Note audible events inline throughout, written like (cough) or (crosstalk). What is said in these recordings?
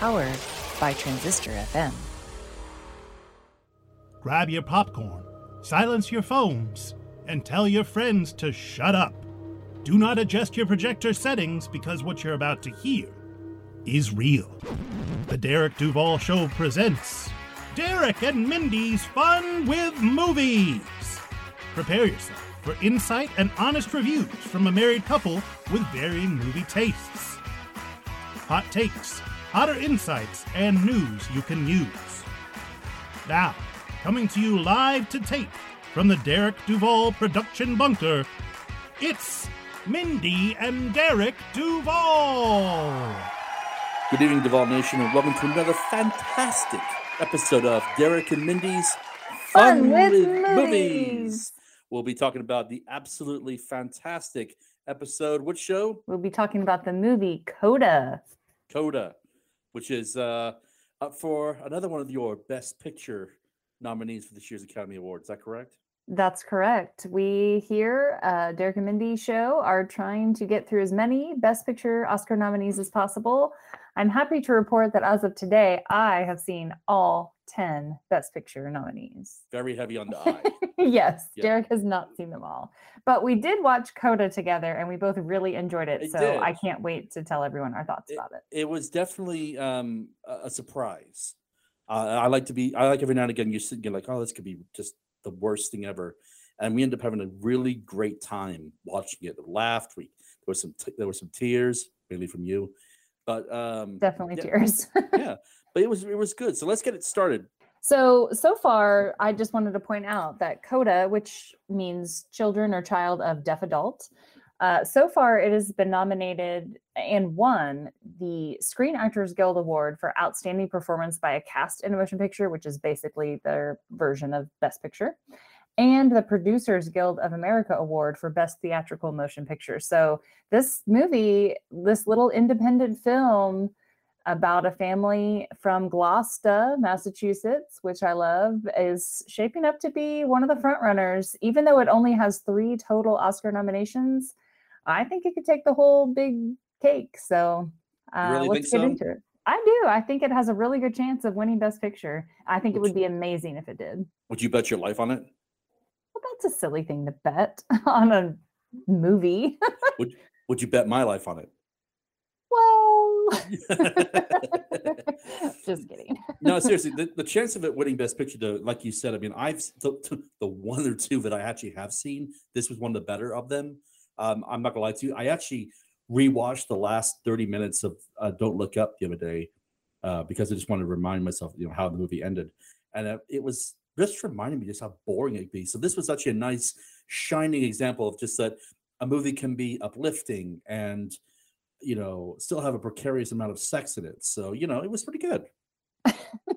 powered by Transistor FM. Grab your popcorn, silence your phones, and tell your friends to shut up. Do not adjust your projector settings because what you're about to hear is real. The Derek Duval Show presents Derek and Mindy's Fun with Movies. Prepare yourself for insight and honest reviews from a married couple with varying movie tastes. Hot takes, hotter insights, and news you can use. Now, coming to you live to tape from the Derek Duval production bunker, it's Mindy and Derek Duval. Good evening, Duval Nation, and welcome to another fantastic episode of Derek and Mindy's Fun with Movies. We'll be talking about the absolutely fantastic episode. Which show? We'll be talking about the movie Coda. Coda, which is uh, up for another one of your Best Picture nominees for this year's Academy Award. Is that correct? That's correct. We here, uh, Derek and Mindy show, are trying to get through as many Best Picture Oscar nominees as possible. I'm happy to report that as of today, I have seen all 10 Best Picture nominees. Very heavy on the eye. (laughs) yes, Yeah. Derek has not seen them all. But we did watch Coda together and we both really enjoyed it. I so did. I can't wait to tell everyone our thoughts It- about it. it was definitely um, a, surprise. Uh, I like to be. I like every now and again you sit, you're like, oh, this could be just the worst thing ever, and we end up having a really great time watching it. We laughed. We there was some t- there were some tears, mainly from you, but um, Definitely yeah. tears. (laughs) yeah, but it was it was good. So let's get it started. So, so far, I just wanted to point out that CODA, which means children or child of deaf adult, uh, so far it has been nominated and won the Screen Actors Guild Award for Outstanding Performance by a Cast in a Motion Picture, which is basically their version of Best Picture, and the Producers Guild of America Award for Best Theatrical Motion Picture. So, this movie, this little independent film, about a family from Gloucester, Massachusetts, which I love, is shaping up to be one of the front runners. Even though it only has three total Oscar nominations, I think it could take the whole big cake. So uh, really let's get so? into it. I do. I think it has a really good chance of winning Best Picture. I think it Which- would be amazing if it did. Would you bet your life on it? Well, that's a silly thing to bet (laughs) on a movie. Would Would you bet my life on it? (laughs) just kidding. no, seriously, the, the chance of it winning Best Picture, though, like you said, I mean, I've the, the one or two that I actually have seen. This was one of the better of them. Um, I'm not gonna lie to you. I actually rewatched the last 30 minutes of uh, Don't Look Up the other day uh, because I just wanted to remind myself, you know, how the movie ended, and uh, it was just reminding me just how boring it could be. So this was actually a nice, shining example of just that a movie can be uplifting and you know still have a precarious amount of sex in it. So you know, it was pretty good. (laughs)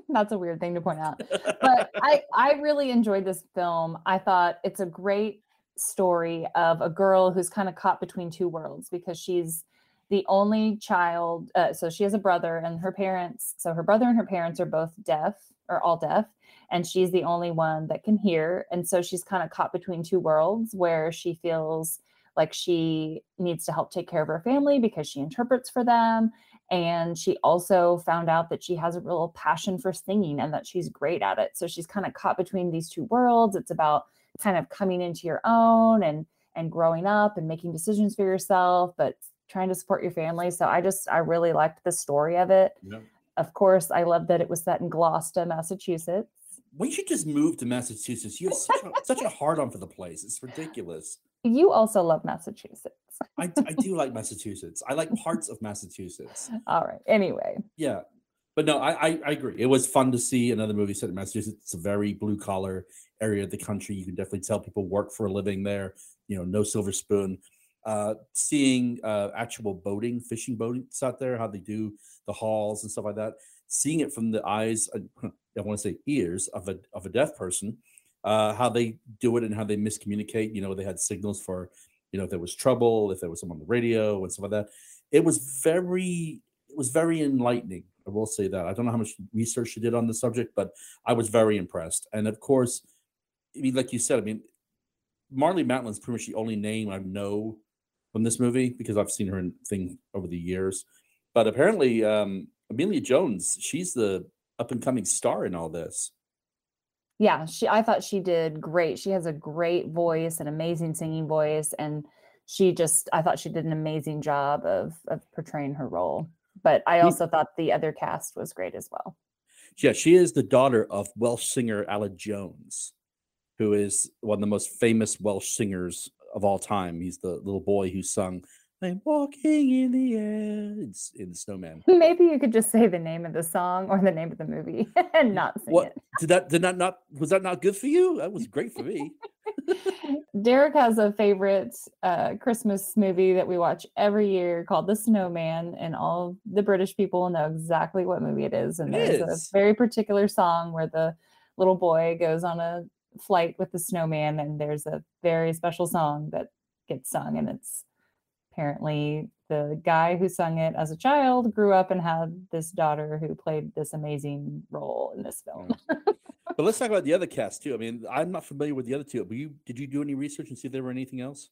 That's a weird thing to point out. but I (laughs) I really enjoyed this film. I thought it's a great story of a girl who's kind of caught between two worlds because she's the only child. Uh, so she has a brother and her parents. So her brother and her parents are both deaf or all deaf, and she's the only one that can hear. And so she's kind of caught between two worlds where she feels like she needs to help take care of her family because she interprets for them and she also found out that she has a real passion for singing and that she's great at it so she's kind of caught between these two worlds it's about kind of coming into your own and and growing up and making decisions for yourself but trying to support your family so i just i really liked the story of it Yeah. of course i love that it was set in gloucester massachusetts We should just move to Massachusetts. You have such a, such a hard on for the place. It's ridiculous. You also love massachusetts I, I do like Massachusetts. I like parts of Massachusetts. (laughs) all right anyway Yeah. But no, I, I, I agree. It was fun to see another movie set in Massachusetts. It's a very blue collar area of the country. You can definitely tell people work for a living there. You know, no silver spoon. Uh, seeing uh, actual boating, fishing boats out there, how they do the hauls and stuff like that. Seeing it from the eyes, uh, I want to say ears of a of a deaf person, uh, how they do it and how they miscommunicate. You know, they had signals for, you know, if there was trouble, if there was someone on the radio and stuff like that. It was very, it was very enlightening. I will say that. I don't know how much research you did on the subject, but I was very impressed. And of course, I mean, like you said, I mean, Marlee Matlin's pretty much the only name I know from this movie because I've seen her in thing over the years. But apparently, um, Emilia Jones, she's the up and coming star in all this. Yeah, she I thought she did great. She has a great voice, an amazing singing voice, and she just I thought she did an amazing job of of portraying her role. But I also thought the other cast was great as well. Yeah, she is the daughter of Welsh singer Aled Jones, who is one of the most famous Welsh singers of all time. He's the little boy who sung I'm walking in the air. It's in the snowman. (laughs) Maybe you could just say the name of the song or the name of the movie (laughs) and not sing What it. did that did that not was that not good for you? That was great for me. (laughs) Derek has a favorite uh, Christmas movie that we watch every year called The Snowman, and all the British people know exactly what movie it is. And It there's is. a very particular song where the little boy goes on a flight with the snowman, and there's a very special song that gets sung, and it's apparently the guy who sung it as a child grew up and had this daughter who played this amazing role in this film. (laughs) But let's talk about the other cast too. I mean, I'm not familiar with the other two. But you did you do any research and see if there were anything else?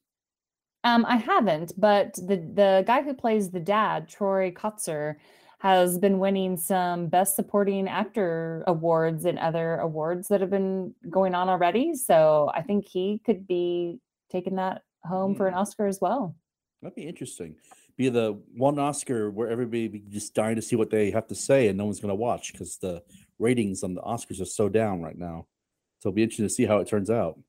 Um, I haven't, but the the guy who plays the dad, Troy Kotsur, has been winning some Best Supporting Actor awards and other awards that have been going on already. So I think he could be taking that home for an Oscar as well. That'd be interesting. Be the one Oscar where everybody be just dying to see what they have to say and no one's going to watch because the ratings on the Oscars are so down right now. So it'll be interesting to see how it turns out.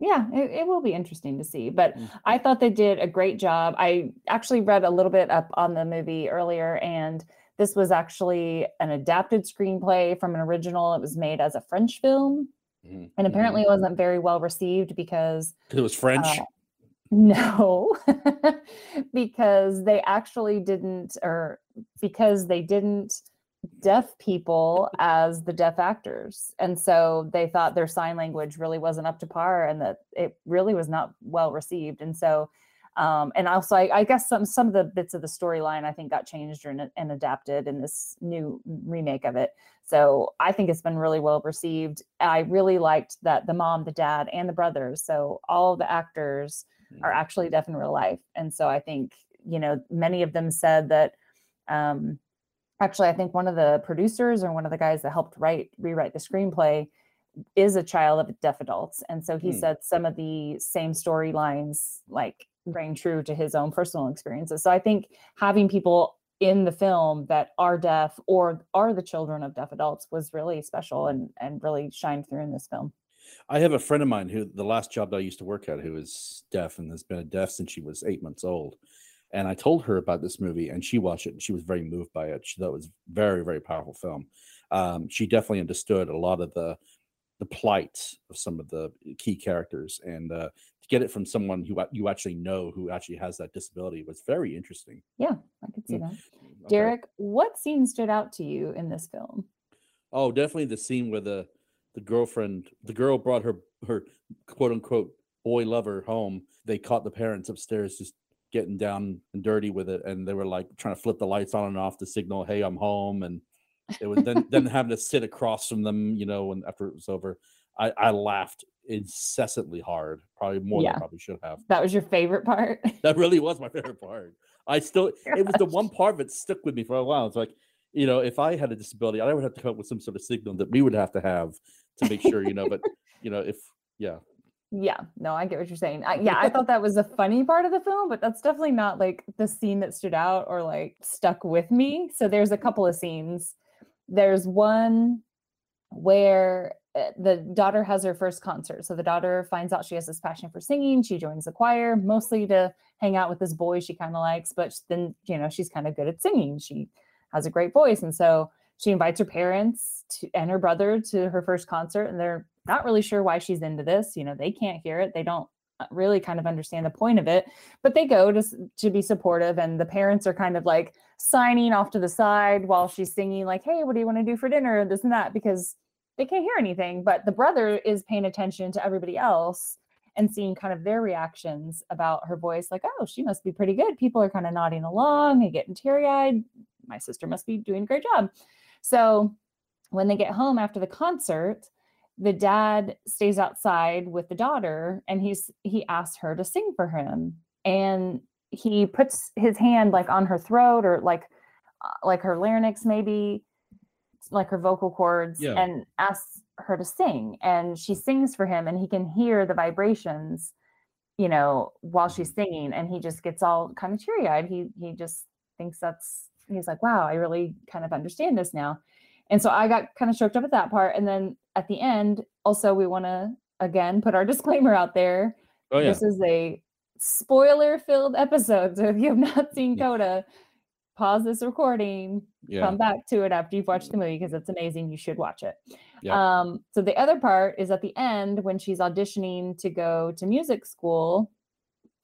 Yeah, it, it will be interesting to see. But Mm. I thought they did a great job. I actually read a little bit up on the movie earlier, and this was actually an adapted screenplay from an original. It was made as a French film. Mhm, and mhm. apparently it wasn't very well received because it was French. uh, no (laughs) because they actually didn't or because they didn't deaf people (laughs) as the deaf actors. And so they thought their sign language really wasn't up to par and that it really was not well received. And so um, and also I, I guess some some of the bits of the storyline i think got changed and, and adapted in this new remake of it so I think it's been really well received. I really liked that the mom, the dad, and the brothers. So all of the actors are actually deaf in real life. And so I think, you know, many of them said that um actually I think one of the producers or one of the guys that helped write rewrite the screenplay is a child of deaf adults. And so he Hmm. said some of the same storylines like rang true to his own personal experiences. So I think having people in the film that are deaf or are the children of deaf adults was really special and and really shined through in this film. I have a friend of mine who the last job that I used to work at who is deaf and has been a deaf since she was eight months old. And I told her about this movie and she watched it and she was very moved by it. She thought it was very, very powerful film. Um, she definitely understood a lot of the the plight of some of the key characters and uh, get it from someone who you actually know who actually has that disability was very interesting. Yeah, I could see Mm. that. Okay. Derek, what scene stood out to you in this film? Oh, definitely the scene where the the girlfriend, the girl brought her her quote unquote boy lover home. They caught the parents upstairs just getting down and dirty with it, and they were like trying to flip the lights on and off to signal, "Hey, I'm home." And it was then then (laughs) having to sit across from them, you know, and after it was over, I I laughed incessantly hard, probably more than I probably should have. That was your favorite part? (laughs) That really was my favorite part. I still, (laughs) it was the one part that stuck with me for a while. It's like, you know, if I had a disability, I would have to come up with some sort of signal that we would have to have to make sure, you know, but, you know, if, yeah. Yeah, no, I get what you're saying. I, yeah, I thought that was a funny part of the film, but that's definitely not like the scene that stood out or like stuck with me. So there's a couple of scenes. There's one where the daughter has her first concert. So the daughter finds out she has this passion for singing. She joins the choir mostly to hang out with this boy she kind of likes, but then, you know, she's kind of good at singing. She has a great voice. And so she invites her parents to, and her brother to her first concert, and they're not really sure why she's into this. You know, they can't hear it. They don't uh, really kind of understand the point of it, but they go to to be supportive, and the parents are kind of like signing off to the side while she's singing, like, "Hey, what do you want to do for dinner?" This and that, because they can't hear anything. But the brother is paying attention to everybody else and seeing kind of their reactions about her voice, like, "Oh, she must be pretty good." People are kind of nodding along and getting teary eyed. My sister must be doing a great job. So when they get home after the concert, the dad stays outside with the daughter and he's he asks her to sing for him and he puts his hand like on her throat or like uh, like her larynx, maybe like her vocal cords, Yeah. and asks her to sing. And she sings for him, and he can hear the vibrations, you know, while she's Mm-hmm. singing, and he just gets all kind of teary eyed. He he just thinks that's he's like, wow, I really kind of understand this now. And so I got kind of choked up at that part. And then at the end, also we want to again put our (laughs) disclaimer out there. Oh yeah. This is a spoiler filled episode. So if you have not seen Yeah. Pause this recording, Yeah. come back to it after you've watched the movie because it's amazing. You should watch it. Yeah. Um, so the other part is at the end when she's auditioning to go to music school,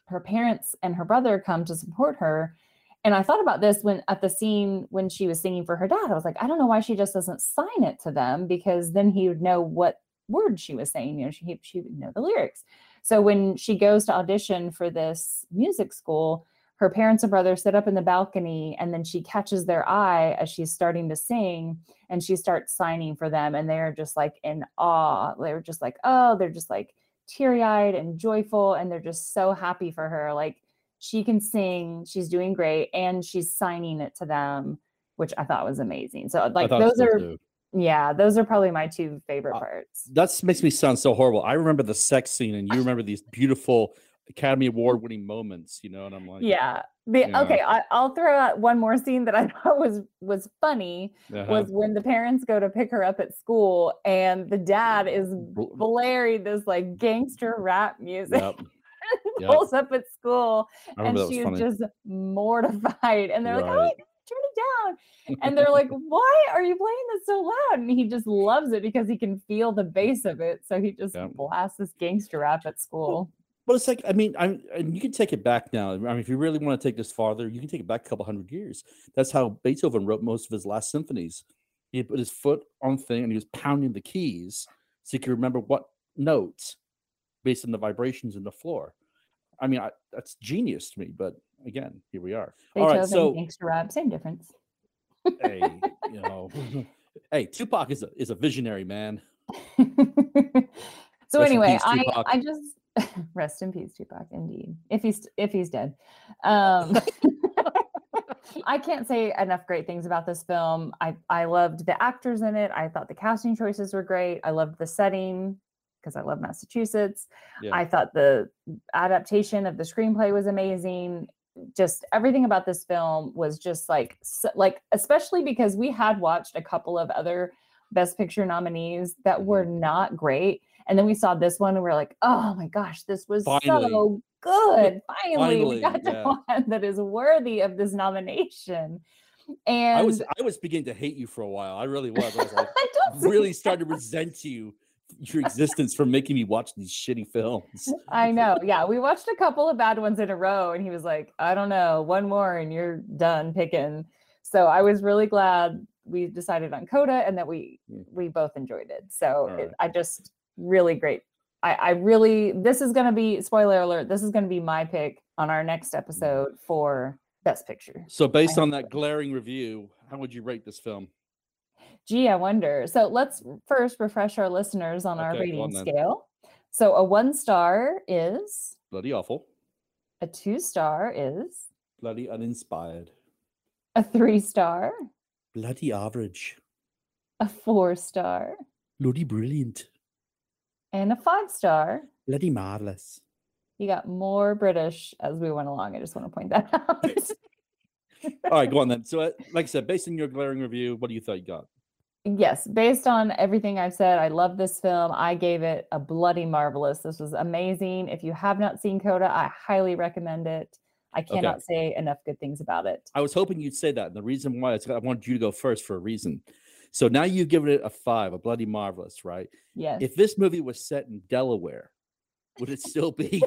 her parents and her brother come to support her. And I thought about this when at the scene when she was singing for her dad. I was like, I don't know why she just doesn't sign it to them because then he would know what word she was saying. You know, she she would know the lyrics. So when she goes to audition for this music school, her parents and brother sit up in the balcony and then she catches their eye as she's starting to sing and she starts signing for them and they're just like in awe. They're just like oh they're just like teary-eyed and joyful and they're just so happy for her. Like she can sing she's doing great and she's signing it to them which i thought was amazing. So like those are yeah those are probably my two favorite Uh, parts. That makes me sound so horrible. I remember the sex scene, and you (laughs) remember these beautiful Academy Award winning moments, you know, and I'm like, yeah the, Yeah. okay I, i'll throw out one more scene that i (laughs) thought was was funny uh-huh. was when the parents go to pick her up at school and the dad is blaring this like gangster rap music Yep. (laughs) Yep. pulls up at school and remember that was she's funny. just mortified and they're like oh Right. Turn it down (laughs) and they're like why are you playing this so loud and he just loves it because he can feel the bass of it so he just blasts this gangster rap at school But it's like, I mean, I and you can take it back now. I mean, if you really want to take this farther, you can take it back a couple hundred years. That's how Beethoven wrote most of his last symphonies. He put his foot on thing and he was pounding the keys so he could remember what notes based on the vibrations in the floor. I mean, I, that's genius to me. But again, here we are. All Beethoven, right, so gangster rap same difference hey, you know, (laughs) hey, Tupac is a is a visionary man. (laughs) so anyway i i just (laughs) rest in peace tupac indeed if he's if he's dead um (laughs) I can't say enough great things about this film. I I loved the actors in it. I thought the casting choices were great. I loved the setting because I love Massachusetts. Yeah. I thought the adaptation of the screenplay was amazing. Just everything about this film was just like like especially because we had watched a couple of other best picture nominees that were Mm-hmm. not great and then we saw this one and we are like, "Oh my gosh, this was Finally. so good. Finally, we Finally, got to yeah. (laughs) one that is worthy of this nomination." And I was I was beginning to hate you for a while. I really was. I was like, I (laughs) don't really started to resent you, your existence for making me watch these shitty films. I know. Yeah, we watched a couple of bad ones in a row, and he was like, "I don't know, one more, and you're done picking." So I was really glad we decided on Coda, and that we Mm. we both enjoyed it. So All it. I just really great. I, I really this is going to be spoiler alert. This is going to be my pick on our next episode for Best Picture. So based on that glaring review, how would you rate this film? Gee, I wonder. So let's first refresh our listeners on our Okay, on rating then. scale. So a one star is, Bloody awful, a two star is, bloody uninspired, a three star, bloody average, a four star, bloody brilliant, and a five star. bloody marvelous. You got more British as we went along. I just want to point that out. (laughs) All right, go on then. So, uh, like I said, based on your glaring review, what do you thought you got? yes, based on everything I've said, I love this film. I gave it a bloody marvelous. This was amazing. If you have not seen Coda, I highly recommend it. I cannot say enough good things about it. I was hoping you'd say that. And the reason why is I wanted you to go first for a reason. So now you've given it a five, a bloody marvelous, right? Yes. If this movie was set in Delaware, would it still be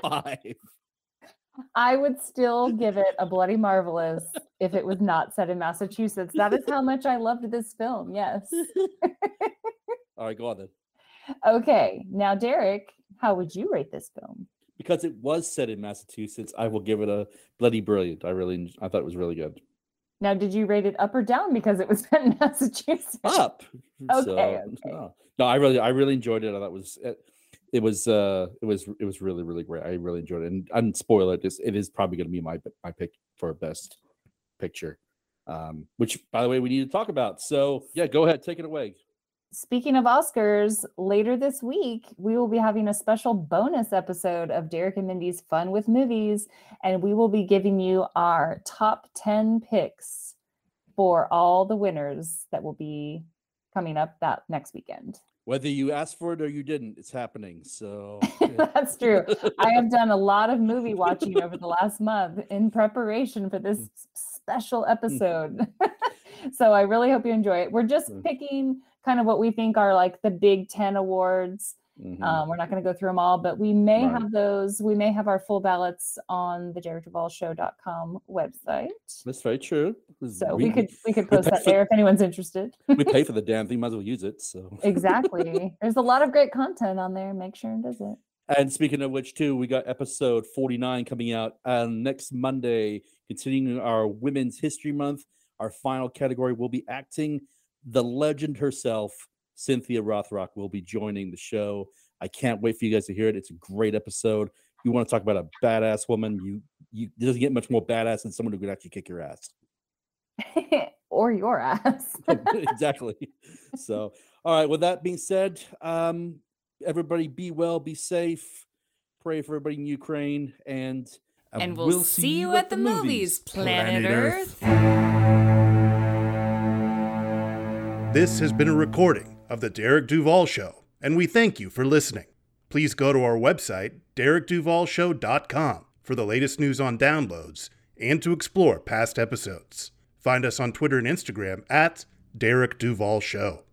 five? I would still give it a bloody marvelous if it was not set in Massachusetts. That is how much I loved this film. Yes. All right, go on then. Okay. Now, Derek, how would you rate this film? Because it was set in Massachusetts, I will give it a bloody brilliant. I really, I thought it was really good. Now, did you rate it up or down because it was (laughs) in Massachusetts? Up. Okay, okay. No. no, I really, I really enjoyed it. I thought it was, it, it was, uh, it was, it was really, really great. I really enjoyed it. And, and spoiler, it is, it is probably going to be my, my pick for best picture. um, which, by the way, we need to talk about. So, yeah, go ahead, take it away. Speaking of Oscars, later this week, we will be having a special bonus episode of Derek and Mindy's Fun with Movies, and we will be giving you our top 10 picks for all the winners that will be coming up that next weekend. Whether you asked for it or you didn't, it's happening. So (laughs) that's true. I have done a lot of movie watching over the last month in preparation for this (laughs) special episode. (laughs) so I really hope you enjoy it. We're just mm. picking kind of what we think are like the big 10 awards. Mm-hmm. Um, we're not going to go through them all, but we may right. have those. We may have our full ballots on the DerekDuvallShow.com website. That's very true. So we, we could we could post we that for, there if anyone's interested. (laughs) we pay for the (laughs) damn thing, might as well use it. So exactly. (laughs) There's a lot of great content on there. Make sure and visit. And speaking of which, too, we got episode 49 coming out uh, next Monday, continuing our Women's History Month. Our final category will be acting the legend herself, Cynthia Rothrock, will be joining the show. I can't wait for you guys to hear it. It's a great episode. You want to talk about a badass woman? You you it doesn't get much more badass than someone who could actually kick your ass. (laughs) or your ass. (laughs) exactly. So, all right. With that being said, um, everybody be well, be safe. Pray for everybody in Ukraine, and and we'll, we'll see, see you at, at the movies, movies Planet, Planet Earth. Earth. This has been a recording of The Derek Duval Show, and we thank you for listening. Please go to our website, derekduvallshow.com, for the latest news on downloads and to explore past episodes. Find us on Twitter and Instagram at Derek Duval Show.